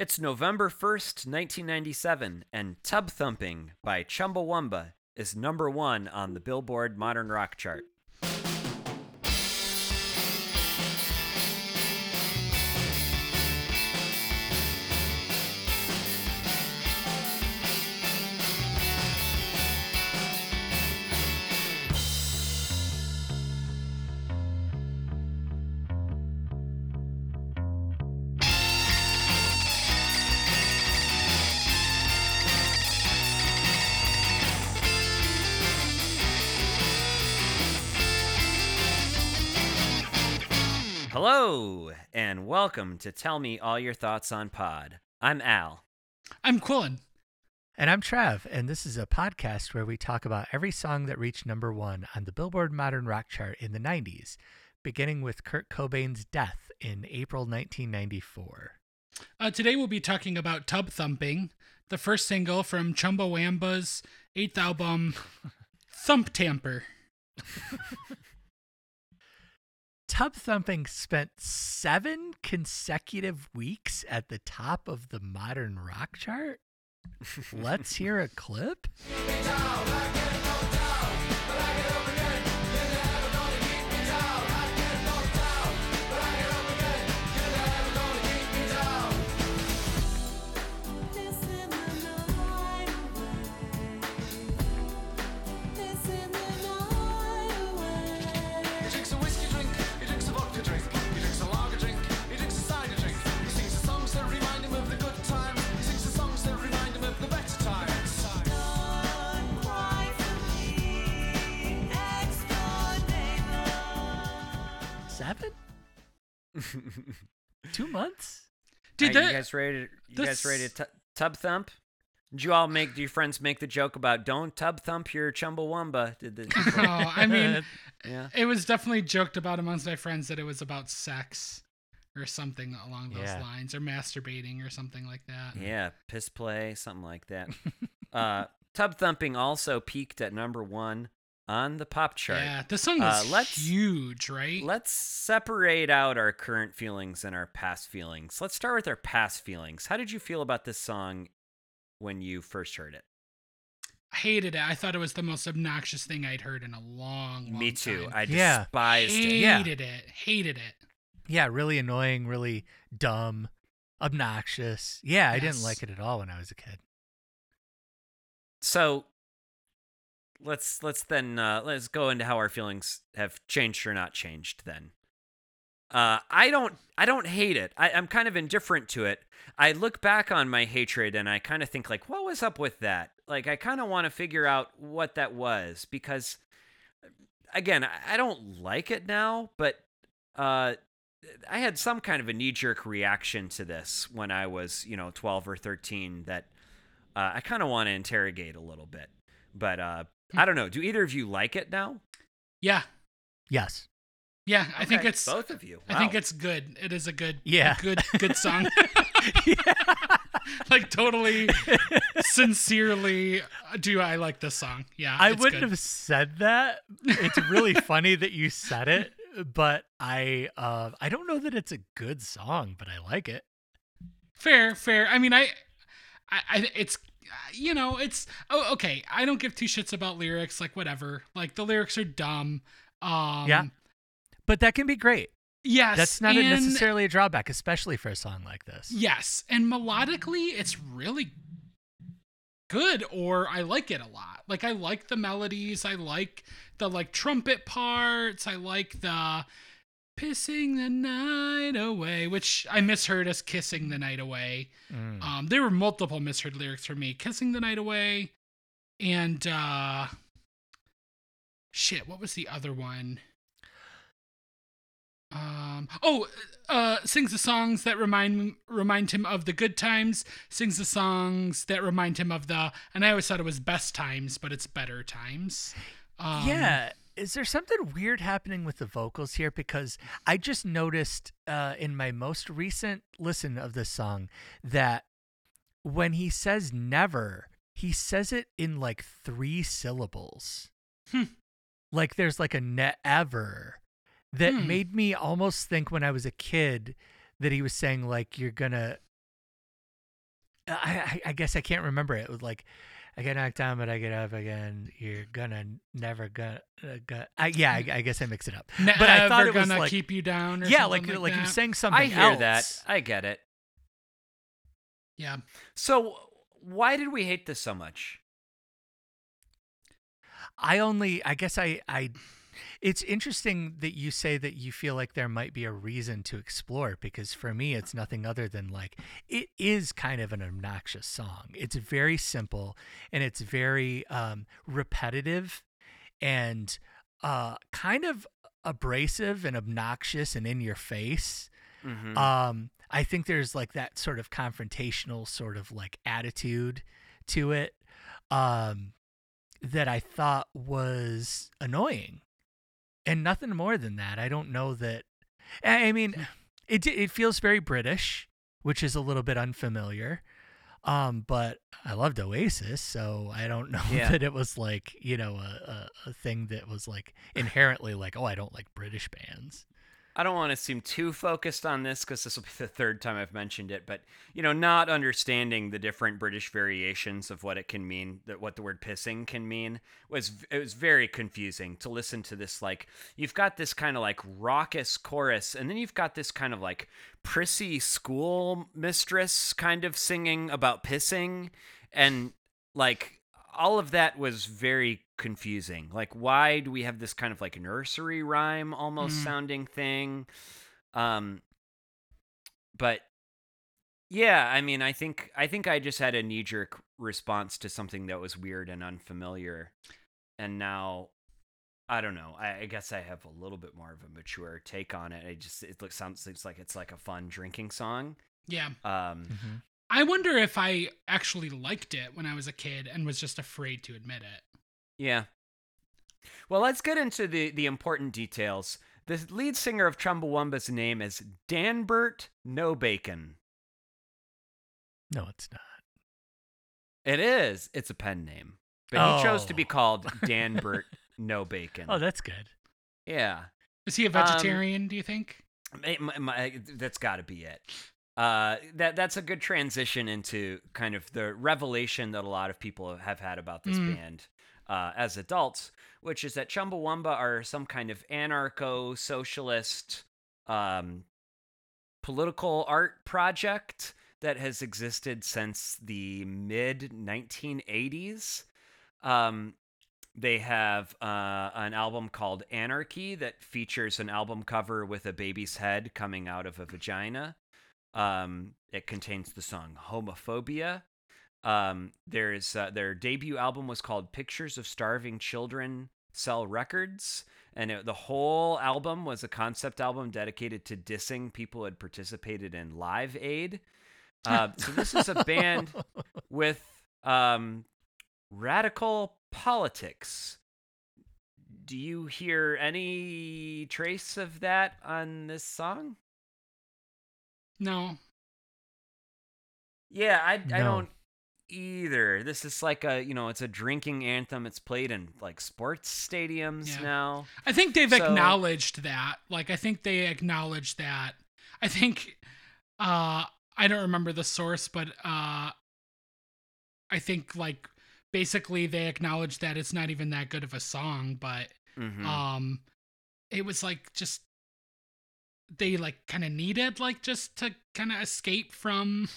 It's November 1st, 1997, and Tub Thumping by Chumbawamba is number one on the Billboard Modern Rock chart. Hello, and welcome to Tell Me All Your Thoughts on Pod. I'm Al. I'm Quillen. And I'm Trav, and this is a podcast where we talk about every song that reached number one on the Billboard Modern Rock chart in the 90s, beginning with Kurt Cobain's death in April 1994. Uh, today we'll be talking about Tub Thumping, the first single from Chumbawamba's eighth album, Thump Tamper. Tub Thumping spent seven consecutive weeks at the top of the modern rock chart. Let's hear a clip. Two months? Dude, right, that, you guys ready? To, you this- guys ready to t- tub thump? Did you all make? Do your friends make the joke about don't tub thump your Chumbawamba? Did the oh, I mean, yeah? it was definitely joked about amongst my friends that it was about sex or something along those Yeah. lines, or masturbating or something like that. Yeah, piss play, something like that. uh, tub thumping also peaked at number one on the pop chart. Yeah, this song Uh, let's- huge, right? Let's separate out our current feelings and our past feelings. Let's start with our past feelings. How did you feel about this song when you first heard it? I hated it. I thought it was the most obnoxious thing I'd heard in a long, long time. Me too. time. I Yeah. despised it. Yeah. hated it. Hated it. Yeah, really annoying, really dumb, obnoxious. Yeah, I didn't like it at all when I was a kid. So let's let's then uh, let's go into how our feelings have changed or not changed. Then uh, I don't I don't hate it. I, I'm kind of indifferent to it. I look back on my hatred and I kind of think like, what was up with that? Like I kind of want to figure out what that was because again, I- don't like it now, but uh, I had some kind of a knee jerk reaction to this when I was, you know, 12 or 13 that uh, I kind of want to interrogate a little bit. But uh, I don't know. Do either of you like it now? Yeah. Yes. Yeah. I think it's both of you. I think it's good. It is a good, Yeah. a good, good song. like totally, sincerely, do I like this song? Yeah, I it's wouldn't good. have said that. It's really funny that you said it, but I uh, I don't know that it's a good song, but I like it. Fair, fair. I mean, I, I, I it's, you know, it's oh, okay. I don't give two shits about lyrics. Like whatever. Like the lyrics are dumb. Um, Yeah. But that can be great. Yes. That's not a necessarily a drawback, especially for a song like this. Yes, and melodically, it's really good, or I like it a lot. Like I like the melodies, I like the like trumpet parts, I like the pissing the night away, which I misheard as kissing the night away. Mm. Um, there were multiple misheard lyrics for me: kissing the night away, and uh, shit, what was the other one? Um, oh, uh, sings the songs that remind remind him of the good times. Sings the songs that remind him of the, and I always thought it was best times, but it's better times. Um, yeah. Is there something weird happening with the vocals here? Because I just noticed uh, in my most recent listen of this song that when he says never, he says it in like three syllables. Hmm. Like there's like a never that Hmm. made me almost think when I was a kid that he was saying like you're gonna I, I I guess I can't remember it. It was like I get knocked down, but I get up again. You're gonna never gonna. Uh, gonna I, yeah, I, I guess I mix it up. Never but I thought it was gonna like keep you down. Or yeah, something like like, that. you saying something I hear else. that. I get it. Yeah, So why did we hate this so much? I only, I guess I, I, it's interesting that you say that you feel like there might be a reason to explore because for me, it's nothing other than like, it is kind of an obnoxious song. It's very simple and it's very um, repetitive and uh, kind of abrasive and obnoxious and in your face. Mhm. Um, I think there's like that sort of confrontational sort of like attitude to it um, that I thought was annoying, and nothing more than that. I don't know that. I mean, it it feels very British, which is a little bit unfamiliar. Um, but I loved Oasis, so I don't know Yeah. that it was like you know a, a, a thing that was like inherently like oh I don't like British bands. I don't want to seem too focused on this because this will be the third time I've mentioned it, but you know, not understanding the different British variations of what it can mean, that what the word pissing can mean, was it was very confusing to listen to this. Like you've got this kind of like raucous chorus, and then you've got this kind of like prissy school mistress kind of singing about pissing, and like all of that was very confusing. Like, why do we have this kind of like nursery rhyme almost Mm. sounding thing? Um, but yeah, I mean, I think I think I just had a knee jerk response to something that was weird and unfamiliar, and now. I don't know. I, I guess I have a little bit more of a mature take on it. I just it looks sounds it's like it's like a fun drinking song. yeah. Um, I wonder if I actually liked it when I was a kid and was just afraid to admit it. Yeah. Well, let's get into the the important details. The lead singer of Chumbawamba's name is Danbert Nobacon. No, it's not. It is. It's a pen name, but he chose to be Oh. called Danbert Nobacon. Oh, that's good. yeah. Is he a vegetarian? do you think? My- my- my- that's got to be it. Uh, that that's a good transition into kind of the revelation that a lot of people have had about this Mm. band uh, as adults, which is that Chumbawamba are some kind of anarcho-socialist um, political art project that has existed since the mid 1980s. Um, they have uh, an album called Anarchy that features an album cover with a baby's head coming out of a vagina. Um, it contains the song Homophobia. Um, there's uh, their debut album was called Pictures of Starving Children Sell Records, and it, the whole album was a concept album dedicated to dissing people who had participated in Live Aid. Uh, so this is a band with um, radical politics. Do you hear any trace of that on this song? No. Yeah, I I No. don't either. This is like a you know it's a drinking anthem. It's played in like sports stadiums Yeah. now. I think they've So- acknowledged that. Like I think they acknowledged that. I think uh I don't remember the source, but uh I think like basically they acknowledged that it's not even that good of a song, but Mhm. um it was like just they like kind of needed like just to kind of escape from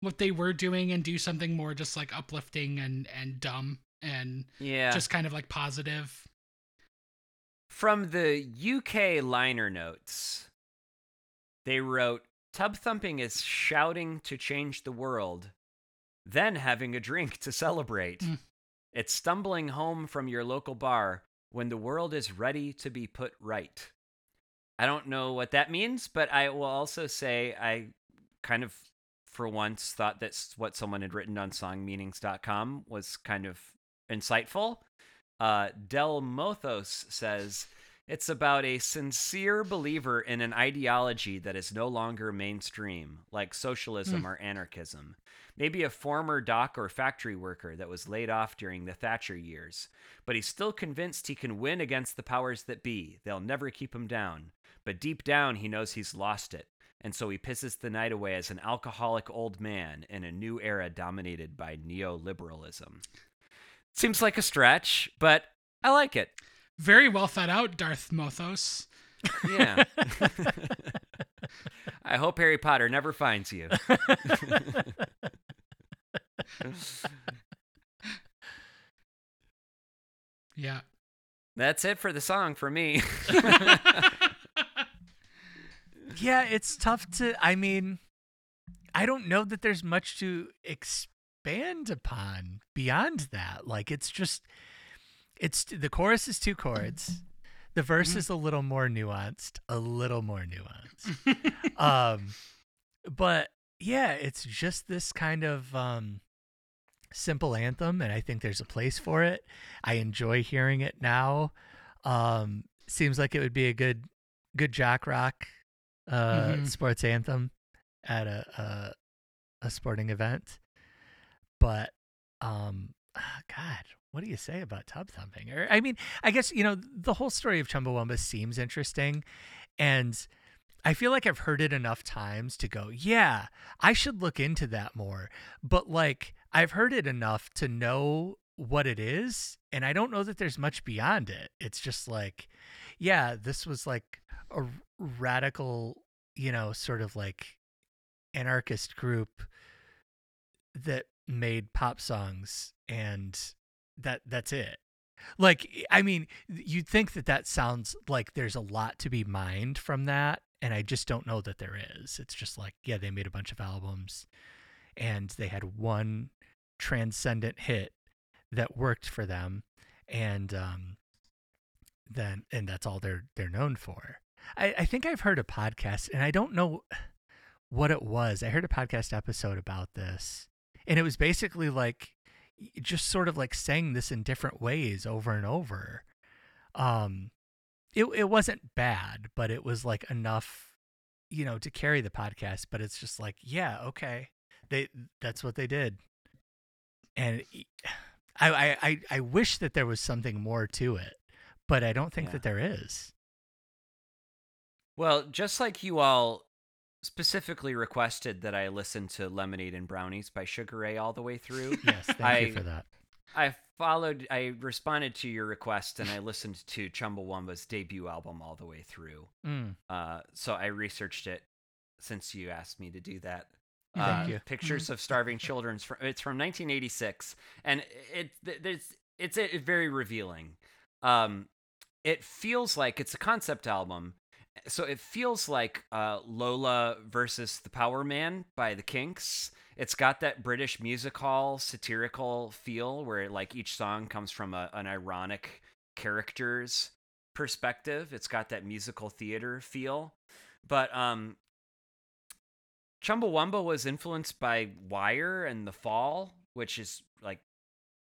what they were doing and do something more just like uplifting and and dumb and yeah. just kind of like positive. From the UK liner notes, they wrote Tub thumping is shouting to change the world, then having a drink to celebrate. Mm. It's stumbling home from your local bar when the world is ready to be put right. I don't know what that means, but I will also say I kind of, for once, thought that what someone had written on songmeanings.com was kind of insightful. Uh, Del Mothos says it's about a sincere believer in an ideology that is no longer mainstream, like socialism or anarchism. Maybe a former dock or factory worker that was laid off during the Thatcher years, but he's still convinced he can win against the powers that be. They'll never keep him down. But deep down, he knows he's lost it. And so he pisses the night away as an alcoholic old man in a new era dominated by neoliberalism. Seems like a stretch, but I like it. Very well thought out, Darth Mothos. Yeah. I hope Harry Potter never finds you. Yeah. That's it for the song for me. Yeah, it's tough to. I mean, I don't know that there's much to expand upon beyond that. Like, it's just, it's the chorus is two chords. The verse is a little more nuanced, a little more nuanced. um, but yeah, it's just this kind of um, simple anthem, and I think there's a place for it. I enjoy hearing it now. Um, seems like it would be a good, good jock rock uh, Mhm. sports anthem at a, a a sporting event. But um, God, what do you say about tub thumping? Or I mean, I guess you know the whole story of Chumbawamba seems interesting, and I feel like I've heard it enough times to go, yeah, I should look into that more. But like, I've heard it enough to know what it is, and I don't know that there's much beyond it. It's just like, yeah, this was like a radical, you know, sort of like anarchist group that made pop songs and that that's it. Like i mean you'd think that that sounds like there's a lot to be mined from that and i just don't know that there is. It's just like yeah they made a bunch of albums and they had one transcendent hit that worked for them and um then and that's all they're they're known for i i think i've heard a podcast and i don't know what it was. I heard a podcast episode about this and it was basically like just sort of like saying this in different ways over and over. Um it it wasn't bad but it was like enough you know to carry the podcast but it's just like yeah okay they that's what they did. And I I I wish that there was something more to it but i don't think Yeah. that there is Well, just like you all specifically requested that I listen to Lemonade and Brownies by Sugar Ray all the way through, yes thank I- you for that I followed, I responded to your request and I listened to Chumbawamba's debut album all the way through. mm. Uh, so I researched it since you asked me to do that. Thank Uh, you. Pictures of starving children. It's from, it's from 1986, and it, it there's it's a, very revealing. Um, it feels like it's a concept album, so it feels like uh, Lola versus the Powerman by the Kinks. It's got that British music hall satirical feel, where like each song comes from a, an ironic character's perspective. It's got that musical theater feel, but um, Chumbawamba was influenced by Wire and The Fall, which is like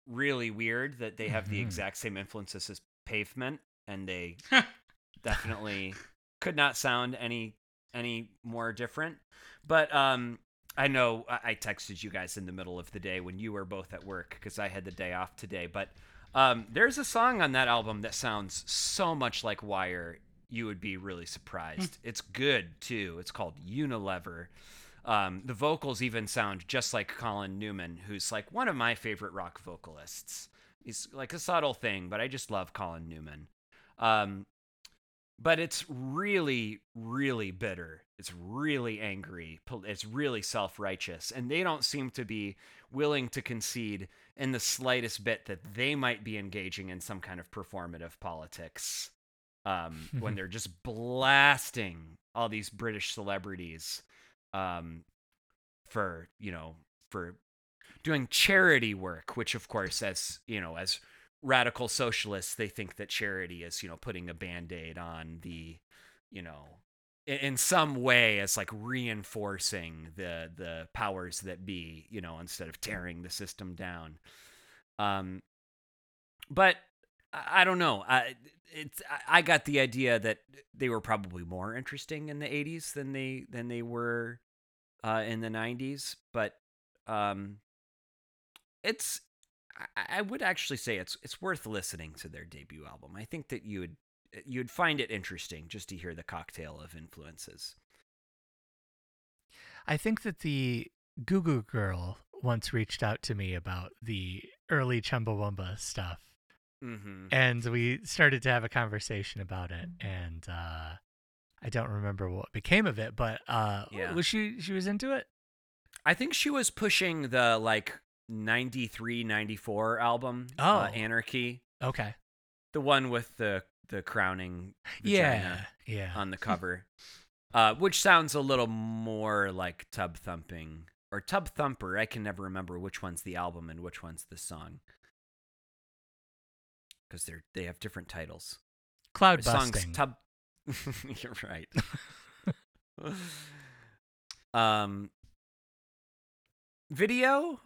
really weird that they have the Mhm. exact same influences as Pavement, and they definitely could not sound any any more different. But um, I know I texted you guys in the middle of the day when you were both at work because I had the day off today. But um, there's a song on that album that sounds so much like Wire, you would be really surprised. it's good too. It's called Unilever. Um, the vocals even sound just like Colin Newman, who's like one of my favorite rock vocalists. He's like a subtle thing, but I just love Colin Newman. Um, but it's really, really bitter. It's really angry. It's really self righteous. And they don't seem to be willing to concede in the slightest bit that they might be engaging in some kind of performative politics um, when they're just blasting all these British celebrities um, for, you know, for doing charity work, which, of course, as, you know, as radical socialists they think that charity is you know putting a band-aid on the you know in, some way as like reinforcing the the powers that be you know instead of tearing the system down. Um but i, don't know. I it's i got the idea that they were probably more interesting in the 80s than they than they were uh in the 90s but um it's I- I would actually say it's it's worth listening to their debut album. I think that you would you'd find it interesting just to hear the cocktail of influences. I think that the Goo Goo Girl once reached out to me about the early Chumbawamba stuff, Mm-hmm. and we started to have a conversation about it. And uh, I don't remember what became of it, but uh, Yeah. was she she was into it? I think she was pushing the like 93, 94 album, uh, Oh. Anarchy, Okay. the one with the the crowning Yeah. Yeah. on the cover, uh, which sounds a little more like Tub Thumping or Tub Thumper. I can never remember which one's the album and which one's the song because they're they have different titles. Cloud busting. Tub. You're right. um, video.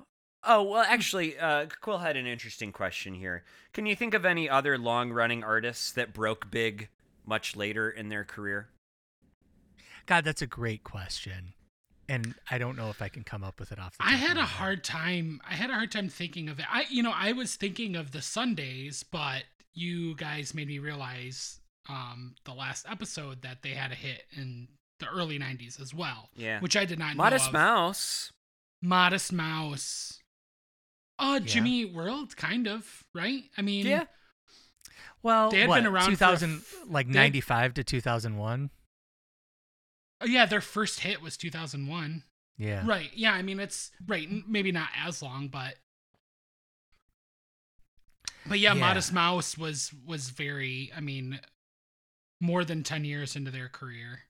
Oh well, actually, uh, Quill had an interesting question here. Can you think of any other long-running artists that broke big much later in their career? God, that's a great question, and I don't know if I can come up with it off. the I top of had my a head. hard time. I had a hard time thinking of it. I, you know, I was thinking of the Sundays, but you guys made me realize um the last episode that they had a hit in the early '90s as well, Yeah, which I did not Modest know. of. Mouse. Modest Mouse. Uh, Jimmy Eat World, kind of, right? I mean, Yeah, Well, They had what, been around 2000, f- like 95 to 2001. oh, yeah, their first hit was 2001. Yeah. Right. Yeah, I mean it's right, maybe not as long, but But yeah, Yeah. Modest Mouse was was very, I mean, more than 10 years into their career.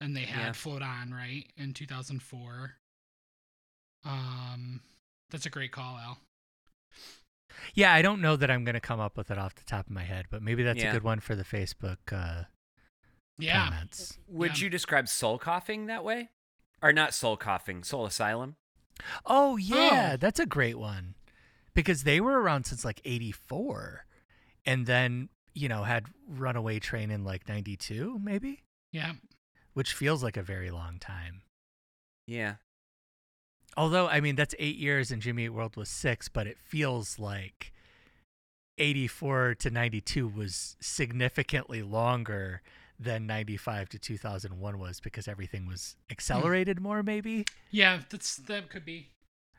And they had Yeah. Float On, right, in 2004. Um that's a great call, Al. Yeah, I don't know that I'm going to come up with it off the top of my head, but maybe that's Yeah. a good one for the Facebook uh, Yeah. comments. would Yeah. you describe Soul Coughing that way, or not Soul Coughing, Soul Asylum? Oh, yeah, Oh. that's a great one. Because they were around since like 84 and then, you know, had Runaway Train in like 92, maybe, Yeah. which feels like a very long time. Yeah, Although, I mean, that's eight years and Jimmy Eat World was six, but it feels like 84 to 92 was significantly longer than 95 to 2001 was because everything was hmm. accelerated more, maybe. Yeah, that's that could be.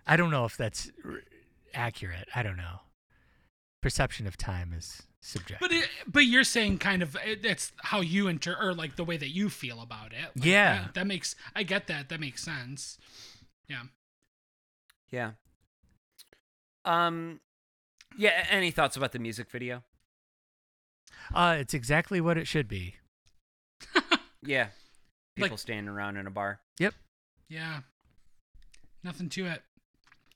I don't know if that's r- accurate. I don't know. Perception of time is subjective. But it, but you're saying kind of it, it's how you inter or like the way that you feel about it. Like, Yeah. that, that makes I get that. That makes sense. Yeah. Yeah. Um, yeah. Any thoughts about the music video? uh, it's exactly what it should be. Yeah, people Like- standing around in a bar. Yep. Yeah. Nothing to it.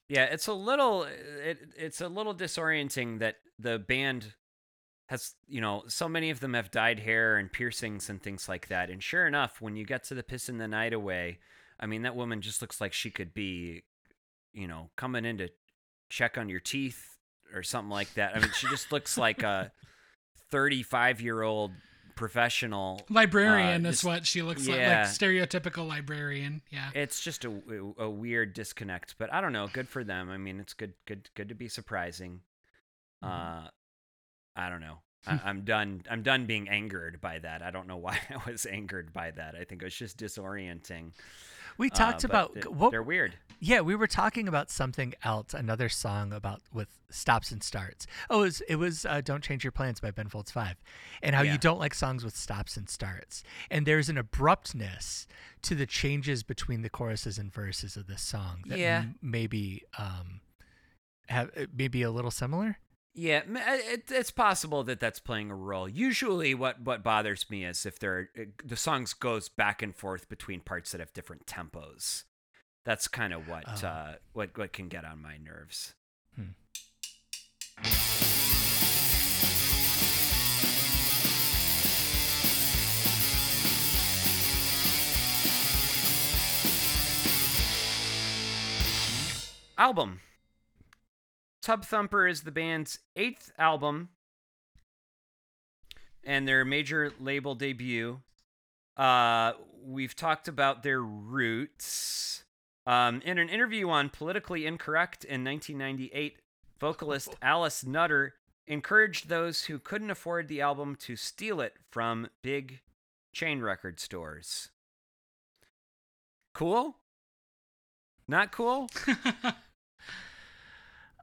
Yeah, it's a little it, it's a little disorienting that the band has, you know, so many of them have dyed hair and piercings and things like that. And sure enough, when you get to the piss in the night away, I mean that woman just looks like she could be, you know, coming in to check on your teeth or something like that. I mean, she just looks like a 35-year-old professional Librarian Uh, is what she looks like. yeah. Like stereotypical librarian. Yeah. it's just a, a weird disconnect but i don't know good for them i mean it's good good good to be surprising uh i don't know I, i'm done i'm done being angered by that i don't know why i was angered by that i think it was just disorienting We Uh, talked but about th- what they're weird Yeah, we were talking about something else, another song about with stops and starts. Oh, it was, it was uh, "Don't Change Your Plans" by Ben Folds Five, and how Yeah. you don't like songs with stops and starts. And there's an abruptness to the changes between the choruses and verses of this song that Yeah. m- maybe um have maybe a little similar. Yeah uh, it, it's possible that that's playing a role usually what what bothers me is if there the songs goes back and forth between parts that have different tempos that's kind of what Oh. uh what what can get on my nerves Hmm. album. Tub Thumper is the band's eighth album and their major label debut. Uh, we've talked about their roots. Um, in an interview on Politically Incorrect in 1998, vocalist Alice Nutter encouraged those who couldn't afford the album to steal it from big chain record stores. Cool? Not cool?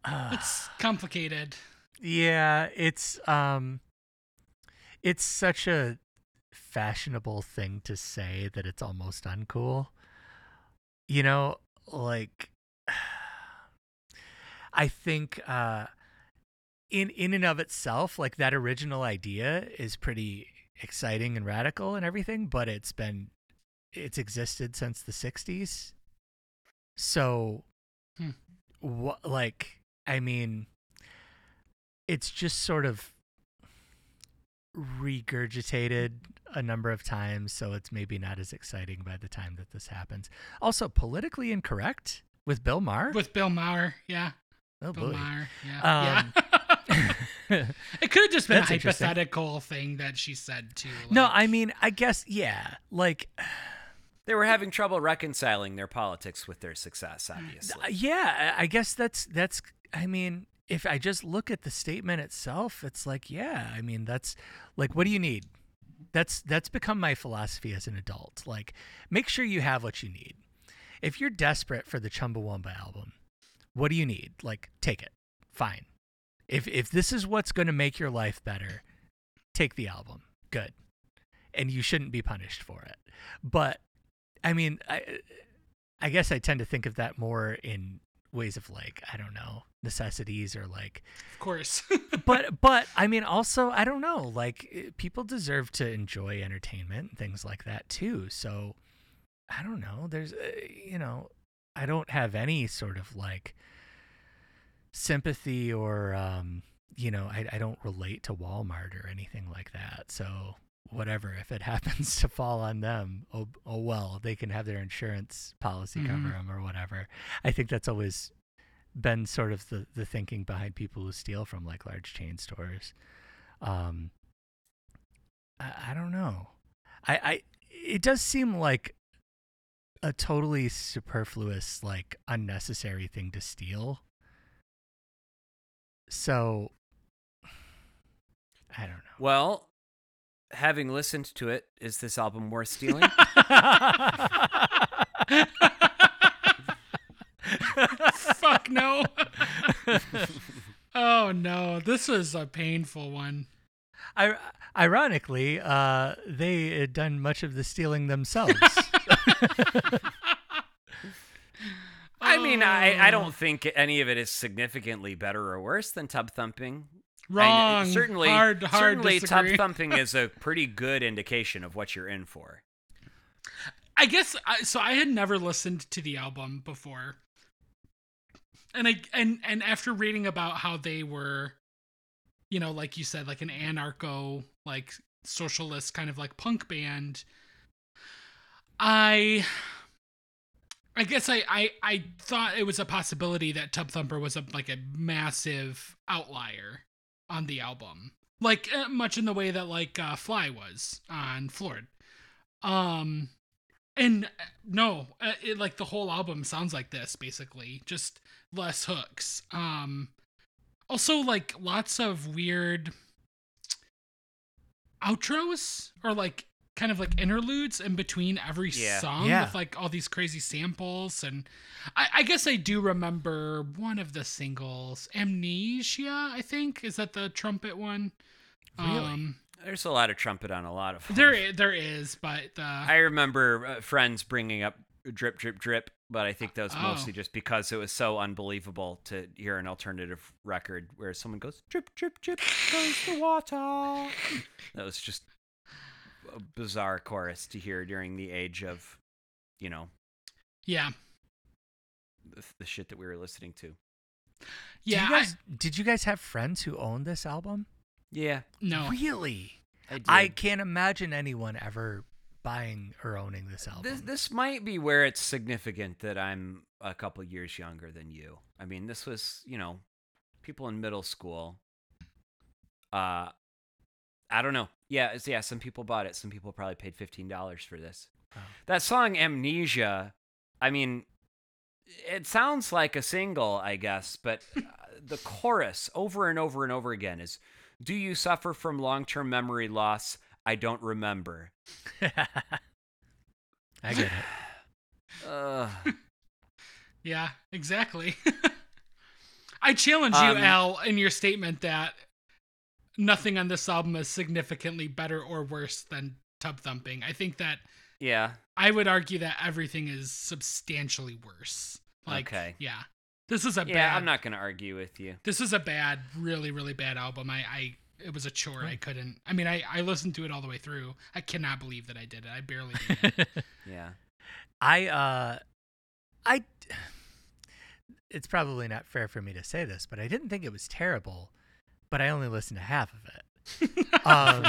Uh, it's complicated. yeah, it's um, it's such a fashionable thing to say that it's almost uncool. You know, like I think uh, in in and of itself, like that original idea is pretty exciting and radical and everything, but it's been it's existed since the '60s. So, Hmm. what like I mean, it's just sort of regurgitated a number of times, so it's maybe not as exciting by the time that this happens. Also, politically incorrect with Bill Maher. With Bill Maher, yeah. oh Bill boy. Maher, yeah. Um, yeah. it could have just been a That's interesting. hypothetical thing that she said too. no, I mean, I guess yeah. Like, They were having trouble reconciling their politics with their success, obviously. yeah, I I guess that's that's. I mean, if I just look at the statement itself, it's like, yeah. I mean, that's like, what do you need? That's that's become my philosophy as an adult. Like, make sure you have what you need. If you're desperate for the Chumbawamba album, what do you need? Like, take it. Fine. If if this is what's going to make your life better, take the album. Good. And you shouldn't be punished for it. But I mean, I I guess I tend to think of that more in ways of like, I don't know, necessities or like of course. but but I mean also I don't know like eh, people deserve to enjoy entertainment and things like that too. So I don't know. There's uh, you know I don't have any sort of like sympathy or um you know I I don't relate to Walmart or anything like that. So whatever if it happens to fall on them oh, oh well they can have their insurance policy cover Mhm. them or whatever i think that's always been sort of the, the thinking behind people who steal from like large chain stores. Um, I, I don't know. I, I it does seem like a totally superfluous, like unnecessary thing to steal. So I don't know. well, having listened to it, is this album worth stealing? Fuck no. oh no, this was a painful one. I, ironically, uh, they had done much of the stealing themselves. I mean, I, I Oh. don't think any of it is significantly better or worse than Tub Thumping. I Wrong. certainly, hard, hard certainly, Tub. Thumping is a pretty good indication of what you're in for. I guess I, so. I had never listened to the album before, and I and and after reading about how they were, you know, like you said, like an anarcho, like socialist kind of like punk band. I, I guess I I I thought it was a possibility that Tub Thumper was a like a massive outlier on the album, like uh, much in the way that like uh, Fly was on Floored. Um, and uh, no, uh, it, like the whole album sounds like this basically, just less hooks. Um, also like lots of weird outros or like kind of like interludes in between every Yeah. song Yeah. with like all these crazy samples and I, I guess I do remember one of the singles, Amnesia. I think is that the trumpet one. Really? Um, There's a lot of trumpet on a lot of them. there there is but uh, I remember uh, friends bringing up drip, drip, drip, but I think that was Oh. mostly just because it was so unbelievable to hear an alternative record where someone goes drip, drip, drip goes the water. That was just a bizarre chorus to hear during the age of, you know, yeah, the, the shit that we were listening to. yeah. Did you I- guys, did you guys have friends who owned this album? Yeah, no, Really? I did. I can't imagine anyone ever buying or owning this album. This this might be where it's significant that I'm a couple years younger than you. I mean, this was, you know, people in middle school. Uh I don't know. Yeah, yeah, some people bought it. Some people probably paid $15 for this. Wow. That song Amnesia, I mean, it sounds like a single, I guess, but uh, the chorus over and over and over again is Do you suffer from long-term memory loss? I don't remember. I get it. Ugh. Yeah, exactly. I challenge you, Um, Al, in your statement that nothing on this album is significantly better or worse than Tub Thumping. I think that Yeah. I would argue that everything is substantially worse. Like, Okay. yeah, this is a Yeah, bad. I'm not going to argue with you. This is a bad, really, really bad album. I, I, it was a chore. I couldn't. I mean, I, I listened to it all the way through. I cannot believe that I did it. I barely did it. Yeah. I uh I it's probably not fair for me to say this, but I didn't think it was terrible, but I only listened to half of it. um,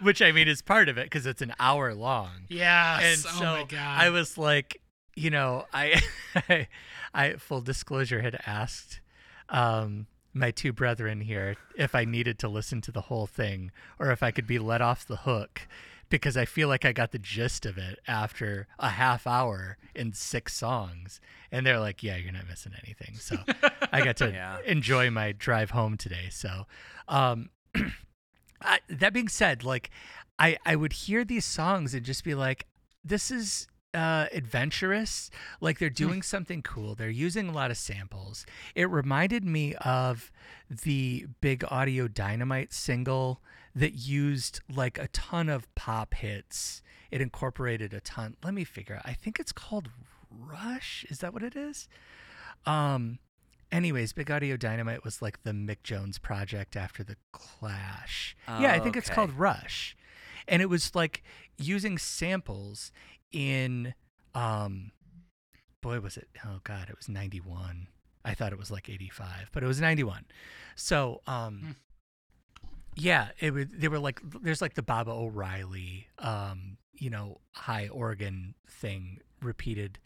which I mean is part of it because it's an hour long. Yeah. And oh so my god. I was like, you know, I, I, I full disclosure had asked um, my two brethren here if I needed to listen to the whole thing or if I could be let off the hook because I feel like I got the gist of it after a half hour in six songs. And they're like, yeah, you're not missing anything. So I got to Yeah. enjoy my drive home today. So, um, I, that being said, like, I, I would hear these songs and just be like, this is uh, adventurous. Like they're doing something cool. They're using a lot of samples. It reminded me of the Big Audio Dynamite single that used like a ton of pop hits. It incorporated a ton. Let me figure out. I think it's called Rush. Is that what it is? Um, anyways, Big Audio Dynamite was like the Mick Jones project after the Clash. yeah, I think it's called Rush. And it was like using samples in um boy was it oh god, it was 91. I thought it was like 85, but it was 91. So, um yeah, it was they were like there's like the Baba O'Riley um, you know, high organ thing repeated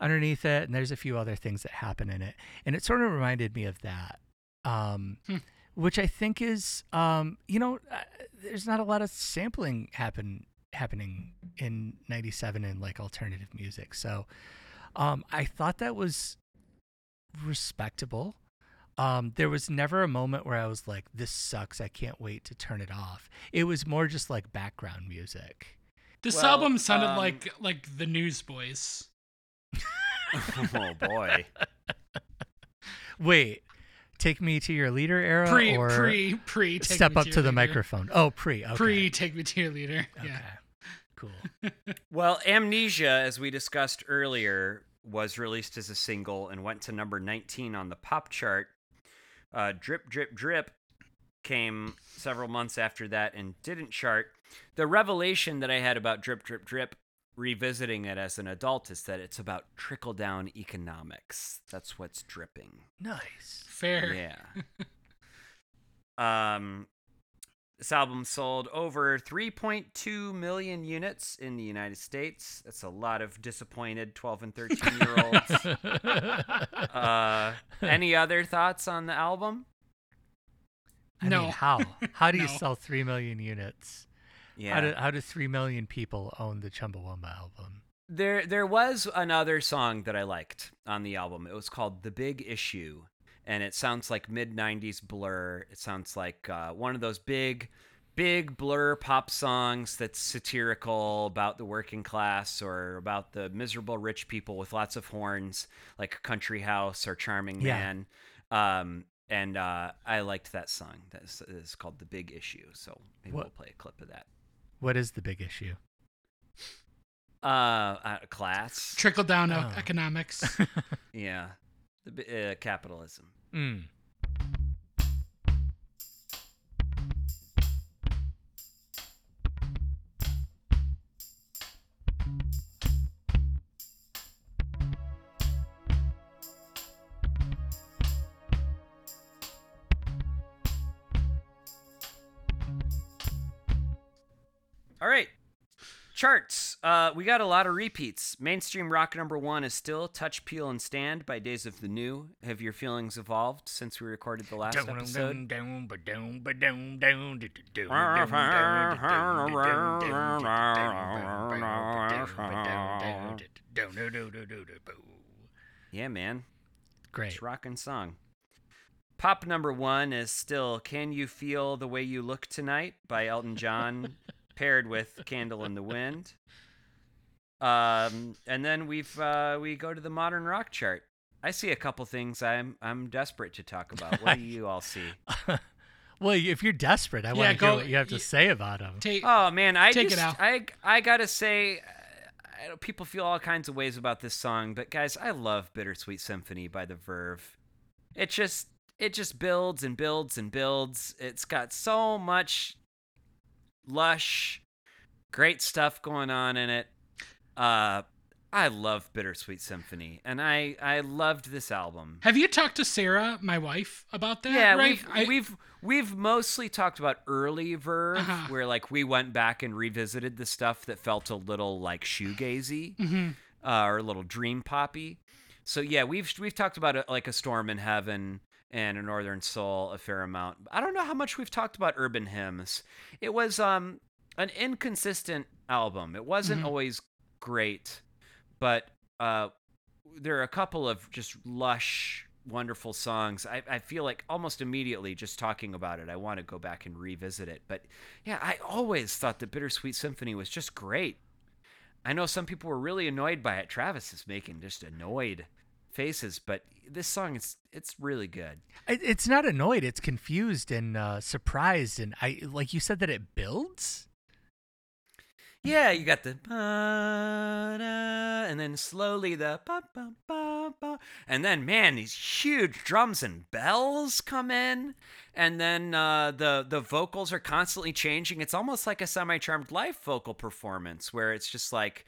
underneath it and there's a few other things that happen in it. And it sort of reminded me of that. Um Hmm. which I think is um you know, uh, there's not a lot of sampling happen happening in 97 in like alternative music. So um I thought that was respectable. Um, there was never a moment where I was like, "This sucks. I can't wait to turn it off." It was more just like background music. this Well, album sounded um, like like the Newsboys. oh boy. Wait, take me to your leader era, Pre or pre pre. Take step Me up to, to the Leader. microphone. Oh, pre. Okay. Pre take me to your leader. Okay. Yeah. Cool. Well, Amnesia, as we discussed earlier, was released as a single and went to number 19 on the pop chart. Uh, Drip, Drip, Drip came several months after that and didn't chart. The revelation that I had about Drip, Drip, Drip, revisiting it as an adult, is that it's about trickle down economics. That's what's dripping. Nice. Fair. Yeah. um, this album sold over 3.2 million units in the United States. That's a lot of disappointed 12 and 13 year olds. uh, any other thoughts on the album? I No. mean, how? How do you No. sell three million units? Yeah. How do how do three million people own the Chumbawamba album? There, there was another song that I liked on the album. It was called "The Big Issue," and it sounds like mid '90s Blur. It sounds like uh, one of those big, big Blur pop songs that's satirical about the working class or about the miserable rich people with lots of horns, like Country House or Charming Yeah. Man. Um, and uh, I liked that song. That is, is called "The Big Issue." So maybe What- we'll play a clip of that. What is the big issue? Uh, uh class. Trickle down Oh. economics. Yeah, the uh, capitalism. Mm. All right, charts. Uh, we got a lot of repeats. Mainstream rock number one is still "Touch, Peel, and Stand" by Days of the New. Have your feelings evolved since we recorded the last episode? Yeah, man, Great. it's rockin' song. Pop number one is still "Can You Feel the Way You Look Tonight" by Elton John, paired with "Candle in the Wind." Um, and then we've uh, we go to the modern rock chart. I see a couple things I'm I'm desperate to talk about. What do you all see? well, if you're desperate, I Yeah, want to go- hear what you have to y- say about them. Take, Oh man, I Take it just out. I I gotta say, uh, I people feel all kinds of ways about this song, but guys, I love "Bittersweet Symphony" by the Verve. It just it just builds and builds and builds. It's got so much lush, great stuff going on in it. Uh, I love "Bittersweet Symphony," and I I loved this album. have you talked to Sarah, my wife, about that? Yeah, right? we've I- we've we've mostly talked about early Verve, Uh-huh. where like we went back and revisited the stuff that felt a little like shoegazy Mhm. uh, or a little dream poppy. So yeah, we've we've talked about it like a storm in heaven and a northern soul a fair amount. I don't know how much we've talked about urban hymns. It was um an inconsistent album. It wasn't Mhm. always great, but uh there are a couple of just lush wonderful songs I, I feel like almost immediately just talking about it i want to go back and revisit it but yeah i always thought the bittersweet symphony was just great I know some people were really annoyed by it. Travis is making just annoyed faces, but this song is it's really good. It's not annoyed. It's confused and uh, surprised, and I like you said that it builds. Yeah, you got the and then slowly the and then man, these huge drums and bells come in, and then uh, the the vocals are constantly changing. It's almost like a semi-charmed life vocal performance where it's just like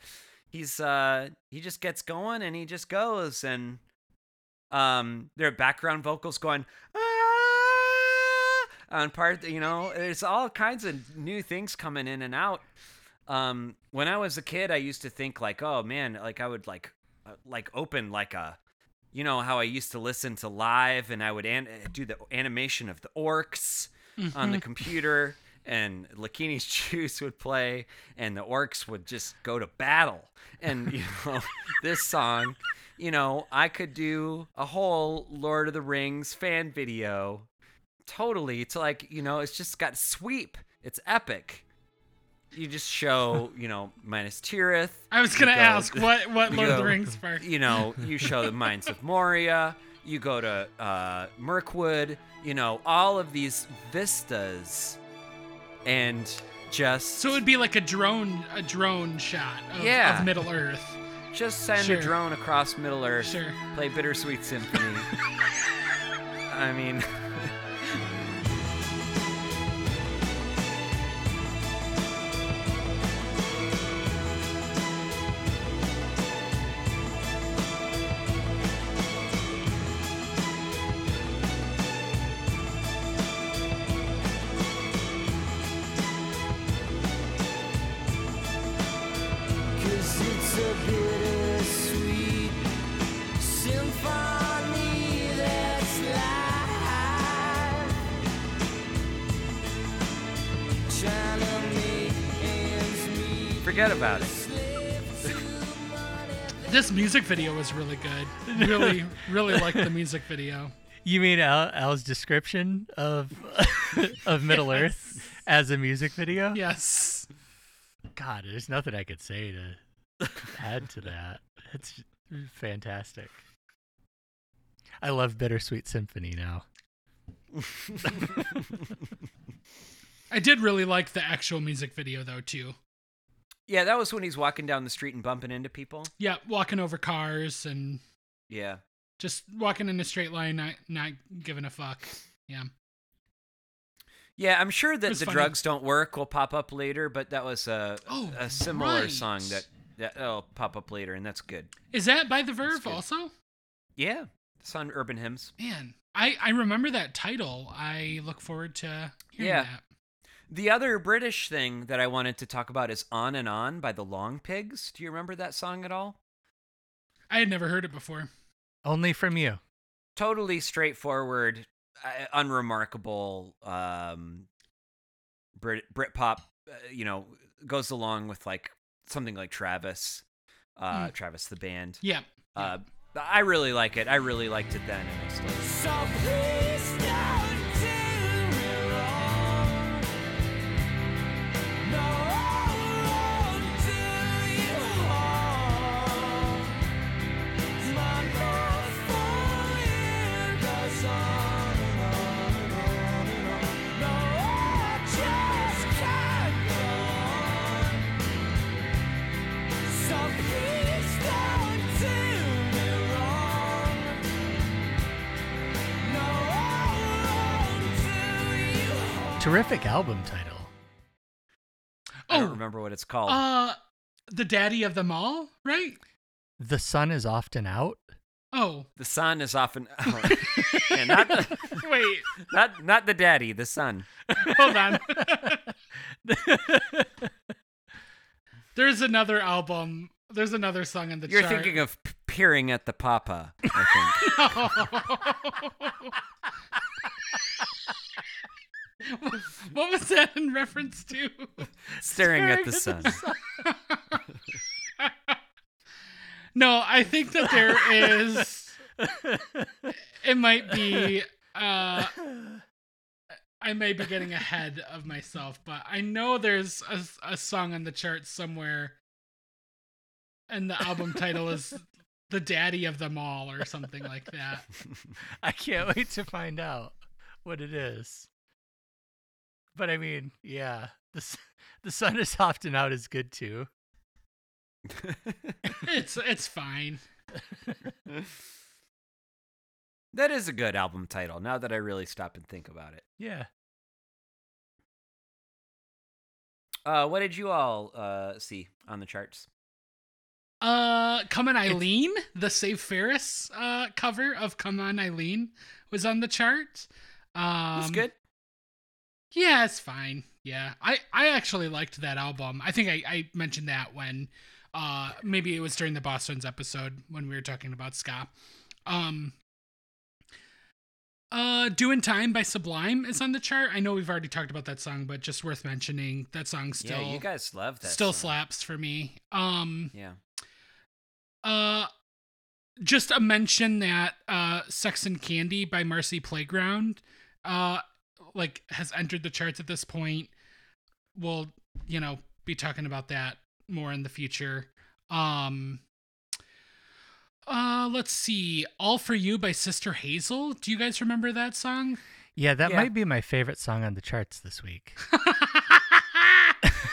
he's uh he just gets going and he just goes. And um there are background vocals going ah, on part you know there's all kinds of new things coming in and out um when i was a kid i used to think like oh man like i would like uh, like open like a you know how i used to listen to live and i would an- do the animation of the orcs on the computer and Lakini's Juice would play and the orcs would just go to battle. And you know, this song, you know, I could do a whole Lord of the Rings fan video totally to like, you know, it's just got sweep. It's epic. You just show, you know, Minas Tirith. I was gonna go- ask what what Lord of the Rings part. you know, you show the Mines of Moria, you go to uh, Mirkwood, you know, all of these vistas, and just So it would be like a drone a drone shot of, Yeah. of Middle Earth. just send Sure. a drone across Middle Earth, Sure. play Bittersweet Symphony. I mean, music video was really good. Really, really liked the music video. You mean Al, Al's description of of Middle Earth as a music video? Yes. God, there's nothing I could say to add to that. It's fantastic. I love Bittersweet Symphony now. I did really like the actual music video though too. Yeah, that was when he's walking down the street and bumping into people. Yeah, walking over cars and Yeah. just walking in a straight line, not not giving a fuck. Yeah. Yeah, I'm sure that the funny. drugs don't work will pop up later, but that was a Oh, a similar right. song that that will pop up later, and that's good. Is that by the Verve also? Yeah, it's on Urban Hymns. Man, I I remember that title. I look forward to hearing Yeah. that. The other British thing that I wanted to talk about is "On and On" by the Longpigs. Do you remember that song at all? I had never heard it before. Only from you. Totally straightforward, uh, unremarkable. Um, Brit Britpop, uh, you know, goes along with like something like Travis, uh, Mm. Travis the band. Yeah. Uh, I really like it. I really liked it then, and I still. So Terrific album title. I don't Oh, remember what it's called. Uh, the daddy of them all, right? The sun is often out. Oh, the sun is often oh, yeah, not the wait, not not the daddy, the son. hold on. There's another album. There's another song in the You're chart. thinking of p- peering at the papa, I what was that in reference to? think. Staring at the sun. no, I think that there is. It might be. Uh, I may be getting ahead of myself, but I know there's a, a song on the chart somewhere, and the album title is "The Daddy of Them All" or something like that. I can't wait to find out what it is. But I mean, yeah, the the sun is often out is good too. It's it's fine. that is a good album title. Now that I really stop and think about it. Yeah. Uh, what did you all uh, see on the charts? Uh, "Come on, Eileen," the Save Ferris uh cover of "Come on, Eileen" was on the chart. Um, It's good. Yeah, it's fine. Yeah, I I actually liked that album. I think I I mentioned that when uh maybe it was during the Bosstones episode when we were talking about ska. Um. Uh, "Doing Time" by Sublime is on the chart. I know we've already talked about that song, but just worth mentioning. That song still yeah, you guys love that. still song. slaps for me. Um. Yeah. Uh, just a mention that uh, "Sex and Candy" by Marcy Playground, uh, like has entered the charts at this point. We'll, you know, be talking about that more in the future. Um. Uh, let's see. "All for You" by Sister Hazel. Do you guys remember that song? Yeah, that Yeah. might be my favorite song on the charts this week.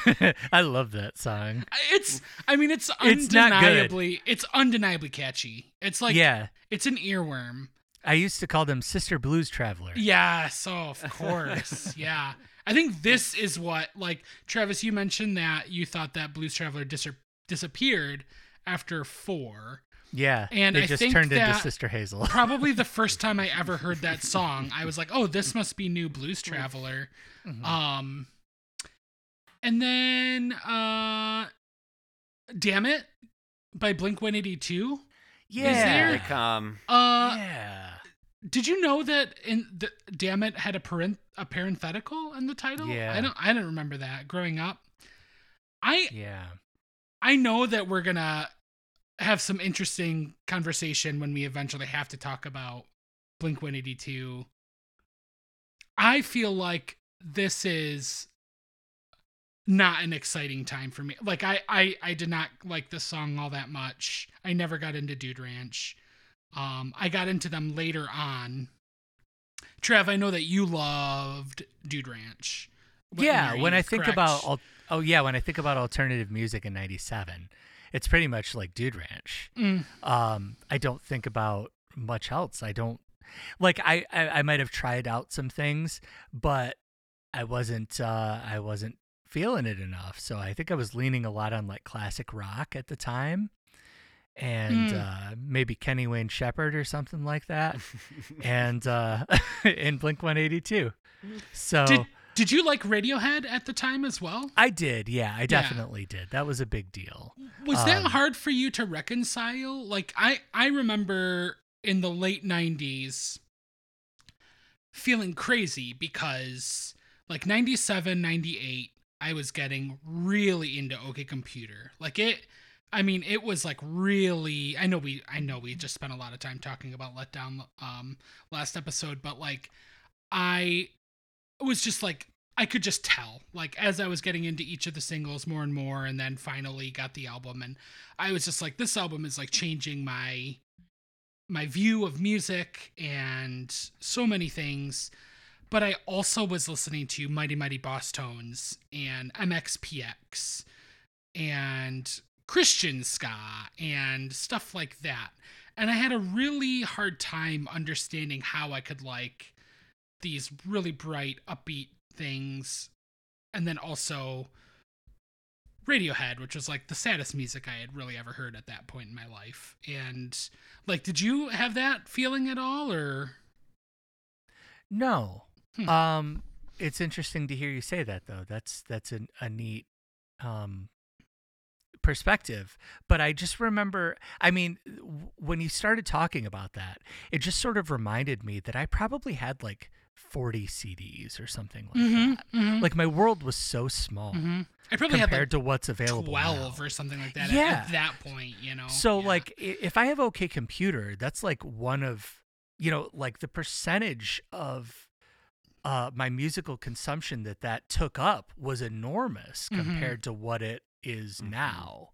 I love that song. it's. I mean, it's It's not good. undeniably. It's undeniably catchy. It's like. yeah. It's an earworm. I used to call them Sister Blues Traveler. Yes, oh, of course. yeah. I think this is what, like, Travis, you mentioned that you thought that Blues Traveler dis- disappeared after four. Yeah. And they I just think turned into Sister Hazel. Probably the first time I ever heard that song, I was like, oh, this must be new Blues Traveler. Mhm. Um, and then, uh, Damn It by Blink 182. yeah. there- They come. Uh, yeah. Did you know that in the damn it had a parent a parenthetical in the title? Yeah. I don't I didn't remember that growing up. I Yeah. I know that we're gonna have some interesting conversation when we eventually have to talk about Blink 182. I feel like this is not an exciting time for me. Like I I I did not like this song all that much. I never got into Dude Ranch. Um I got into them later on. Trev, I know that you loved Dude Ranch. When yeah, when I think correct? about oh yeah, when I think about alternative music in '97, it's pretty much like Dude Ranch. Mm, Um, I don't think about much else. I don't like I I, I might have tried out some things, but I wasn't uh, I wasn't feeling it enough. So I think I was leaning a lot on like classic rock at the time, and Mm. uh, maybe Kenny Wayne Shepherd or something like that, and uh, in Blink 182. So. Did did you like Radiohead at the time as well? I did, yeah, I definitely did. That was a big deal. Was that Um, hard for you to reconcile? Like I I remember in the late 90s feeling crazy because like 97 98 I was getting really into OK Computer. Like it I mean it was like really I know we I know we just spent a lot of time talking about Letdown um last episode but like I was just like I could just tell like as I was getting into each of the singles more and more and then finally got the album and I was just like this album is like changing my my view of music and so many things but I also was listening to Mighty Mighty Bosstones and MXPX and Christian ska and stuff like that. And I had a really hard time understanding how I could like these really bright, upbeat things, and then also Radiohead, which was like the saddest music I had really ever heard at that point in my life. And like, did you have that feeling at all, or No. Hmm. Um, it's interesting to hear you say that though. That's that's a, a neat um perspective. But I just remember. I mean, w- when you started talking about that, it just sort of reminded me that I probably had like forty CDs or something like that. mhm. Like my world was so small Mhm. I probably had compared like to what's available. twelve now. or something like that. Yeah. At, at that point, you know. So Yeah. like if I have OK Computer, that's like one of you know like the percentage of uh my musical consumption that that took up was enormous Mhm. compared to what it is Mhm. now.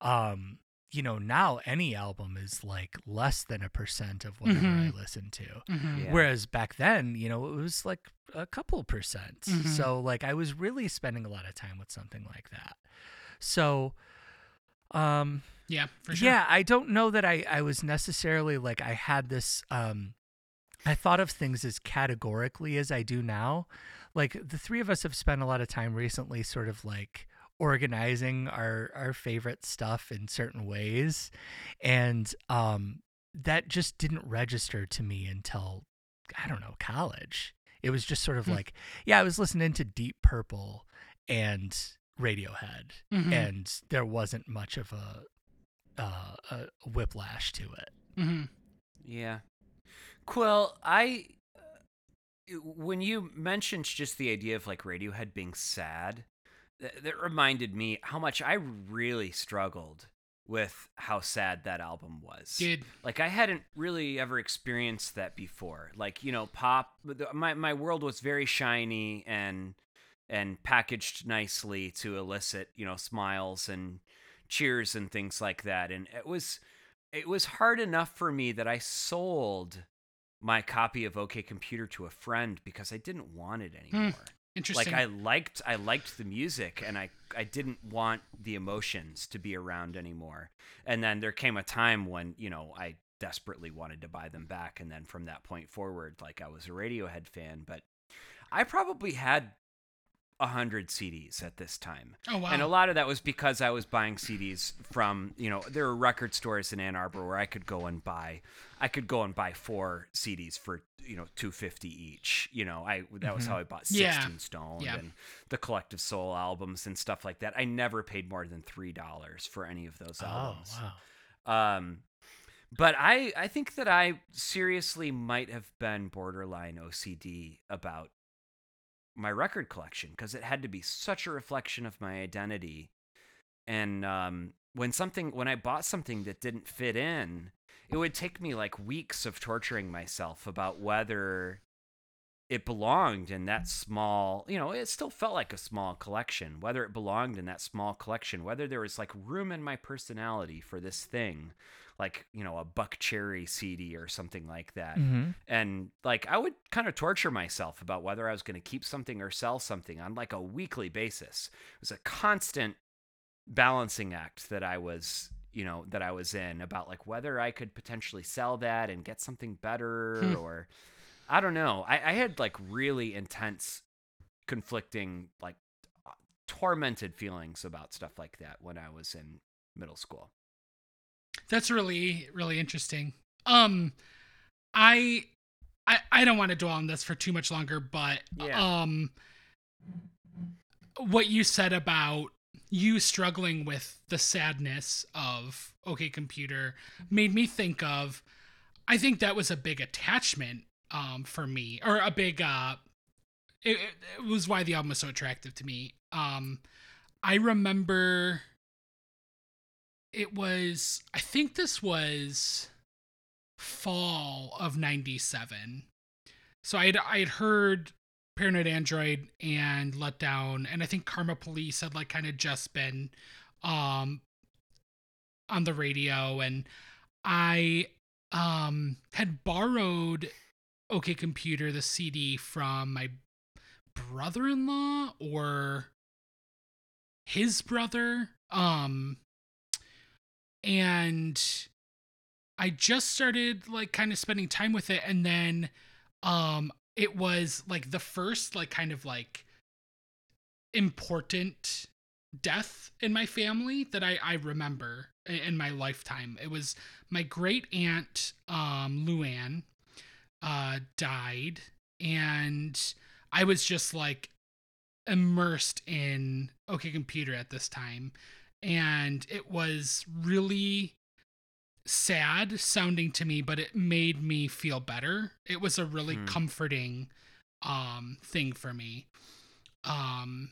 Um you know now any album is like less than a percent of whatever I Mhm. listen to. Mhm. Yeah. Whereas back then, you know, it was like a couple percent. Mhm. So like I was really spending a lot of time with something like that. So um yeah, for sure. yeah, I don't know that I, I was necessarily like I had this um I thought of things as categorically as I do now. Like the three of us have spent a lot of time recently sort of like organizing our our favorite stuff in certain ways and um that just didn't register to me until I don't know, college. It was just sort of Hmm. like yeah, I was listening to Deep Purple and Radiohead Mhm. and there wasn't much of a uh, a whiplash to it. Mhm. Yeah. Quill, I uh, when you mentioned just the idea of like Radiohead being sad, th- that reminded me how much I really struggled with how sad that album was. Dude, Like I hadn't really ever experienced that before. Like you know, pop. My my world was very shiny and and packaged nicely to elicit you know smiles and cheers and things like that. And it was it was hard enough for me that I sold my copy of OK Computer to a friend because I didn't want it hmm. anymore. Interesting. Like I liked I liked the music and I I didn't want the emotions to be around anymore. And then there came a time when, you know, I desperately wanted to buy them back and then from that point forward like I was a Radiohead fan, but I probably had a hundred CDs at this time. oh wow. And a lot of that was because I was buying CDs from, you know, there were record stores in Ann Arbor where I could go and buy, I could go and buy four CDs for, you know, two fifty each. You know, I that was how I bought Yeah. Sixteen Stone Yeah. and the Collective Soul albums and stuff like that. I never paid more than three dollars for any of those albums. Oh wow. Um, but I I think that I seriously might have been borderline OCD about my record collection because it had to be such a reflection of my identity. And um, when something when I bought something that didn't fit in, it would take me like weeks of torturing myself about whether it belonged in that small, you know, it still felt like a small collection, whether it belonged in that small collection, whether there was like room in my personality for this thing, like, you know, a Buckcherry CD or something like that. Mm-hmm. And like, I would kind of torture myself about whether I was going to keep something or sell something on like a weekly basis. It was a constant balancing act that I was you know that I was in about like whether I could potentially sell that and get something better Hmm. or I don't know. I, I had like really intense conflicting like tormented feelings about stuff like that when I was in middle school. That's really really interesting. Um I I I don't want to dwell on this for too much longer, but Yeah. um what you said about you struggling with the sadness of OK Computer made me think of I think that was a big attachment um for me or a big uh it, it- was why the album was so attractive to me. Um I remember it was I think this was fall of 97. So I had I had heard Paranoid Android and Letdown and I think Karma Police had like kind of just been um on the radio and I um had borrowed OK Computer the CD from my brother-in-law or his brother um and I just started like kind of spending time with it and then um it was like the first like kind of like important death in my family that I, I remember in my lifetime. It was my great aunt, um, Luann, uh, died, and I was just like immersed in OK Computer at this time, and it was really sad sounding to me, but it made me feel better. It was a really Hmm. comforting um thing for me. Um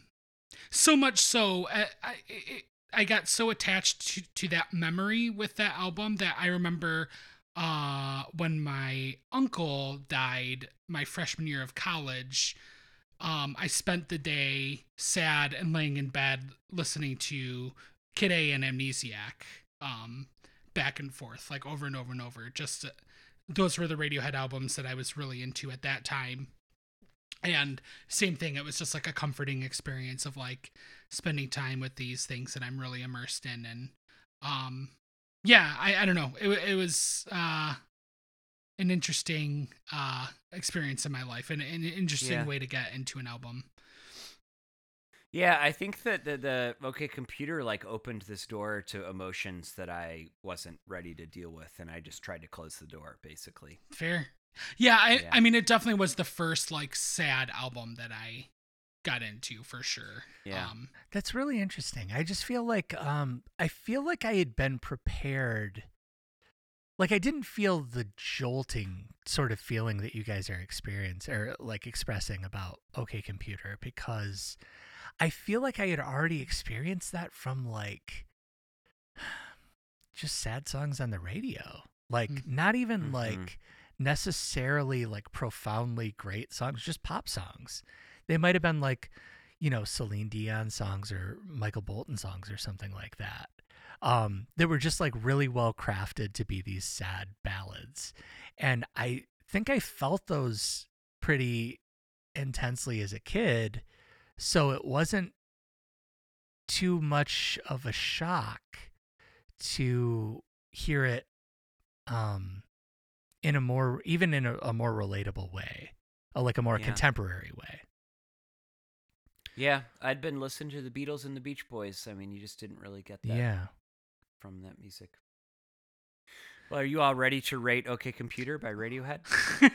so much so I I, it, I got so attached to, to that memory with that album that I remember uh when my uncle died my freshman year of college um I spent the day sad and laying in bed listening to Kid A and Amnesiac um back and forth like over and over and over. Just uh, those were the Radiohead albums that I was really into at that time. And same thing it was just like a comforting experience of like spending time with these things that i'm really immersed in and um yeah i, I don't know it, it was uh an interesting uh experience in my life and an interesting Yeah. way to get into an album Yeah, I think that the, the OK Computer like opened this door to emotions that I wasn't ready to deal with, and I just tried to close the door, basically. fair yeah i Yeah. i mean it definitely was the first like sad album that i got into for sure Yeah. um That's really interesting. I just feel like um I feel like I had been prepared. Like I didn't feel the jolting sort of feeling that you guys are experiencing or like expressing about OK Computer because I feel like I had already experienced that from like just sad songs on the radio. Like Mhm. not even Mhm. like necessarily like profoundly great songs, just pop songs. They might have been like, you know, Celine Dion songs or Michael Bolton songs or something like that. Um, that were just like really well crafted to be these sad ballads. And I think I felt those pretty intensely as a kid. So it wasn't too much of a shock to hear it um in a more even in a, a more relatable way uh, like a more Yeah. contemporary way Yeah, I'd been listening to the Beatles and the Beach Boys. I mean, you just didn't really get that yeah from that music. Well, are you all ready to rate OK Computer by Radiohead?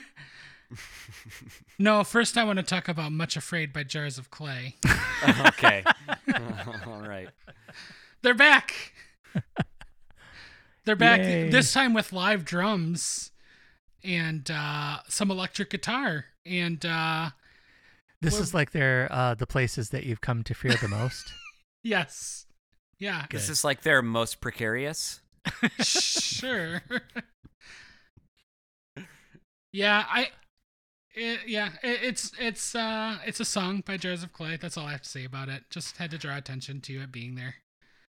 no first i want to talk about much afraid by jars of clay okay. all right. They're back. They're back Yay. this time with live drums and uh, some electric guitar. And uh, this Well- is like their uh the places that you've come to fear the most yes, yeah, Good. This is like their most precarious. sure. yeah, I. It, yeah, it, it's it's uh it's a song by Jars of Clay. That's all I have to say about it. Just had to draw attention to it being there.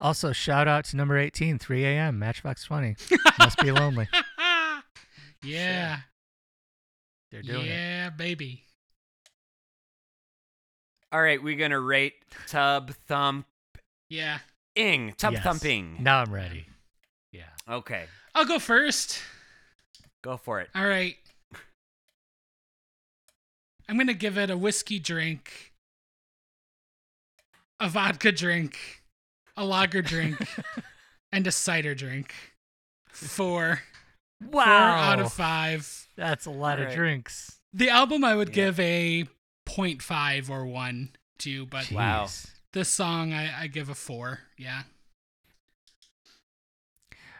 also shout out to number 18 3 a.m matchbox 20 must be lonely yeah, they're doing it yeah, baby. All right, we're gonna rate Tub Thumping. Yeah, Ing Tub Yes. Thumping. now i'm ready yeah Okay, I'll go first. go for it. All right. I'm going to give it a whiskey drink, a vodka drink, a lager drink, and a cider drink. Four. Wow. Four out of five. that's a lot of drinks The album I would Yeah. give a 0.5 or 1 to, but Wow. This song I, I give a 4. Yeah.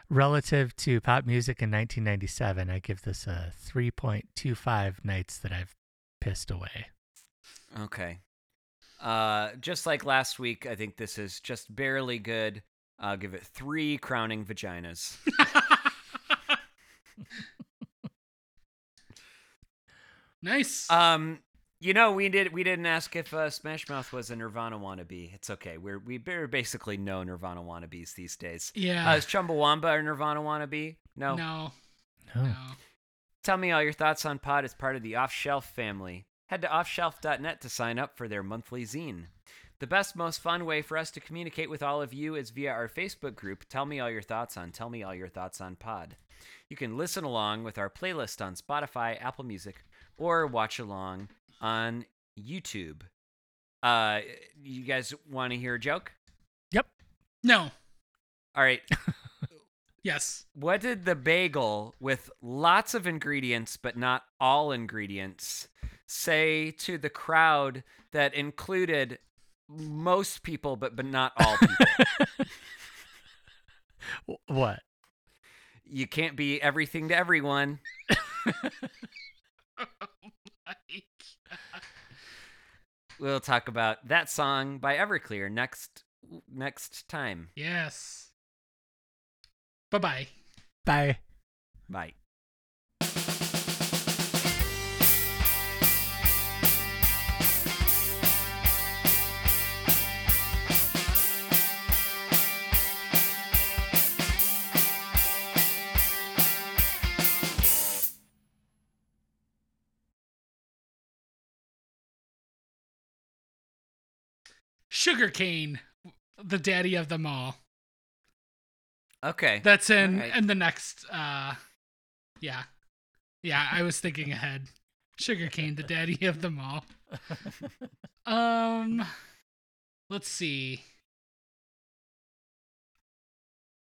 relative to pop music in 1997 i give this a 3.25 nights that i've pissed away Okay. Uh, just like last week, I think this is just barely good. I'll give it three crowning vaginas. nice. Um, you know, we did we didn't ask if uh, Smash Mouth was a Nirvana wannabe. It's okay. We're we we're basically no Nirvana wannabes these days. yeah. Uh, is Chumbawamba a Nirvana wannabe? No. no. no. No. Tell me all your thoughts on Pod as part of the Off Shelf family. Head to offshelf.net to sign up for their monthly zine. The best, most fun way for us to communicate with all of you is via our Facebook group, Tell Me All Your Thoughts on Tell Me All Your Thoughts on Pod. You can listen along with our playlist on Spotify, Apple Music, or watch along on YouTube. Uh, you guys want to hear a joke? Yep. No. All right. Yes. What did the bagel with lots of ingredients but not all ingredients say to the crowd that included most people but but not all people? What? you can't be everything to everyone. We'll talk about that song by Everclear next next time. yes. Bye bye bye. Bye. Sugarcane, the daddy of them all. Okay. That's in Alright. in the next. uh Yeah, yeah. I was thinking ahead. Sugarcane, the daddy of them all. Um, let's see.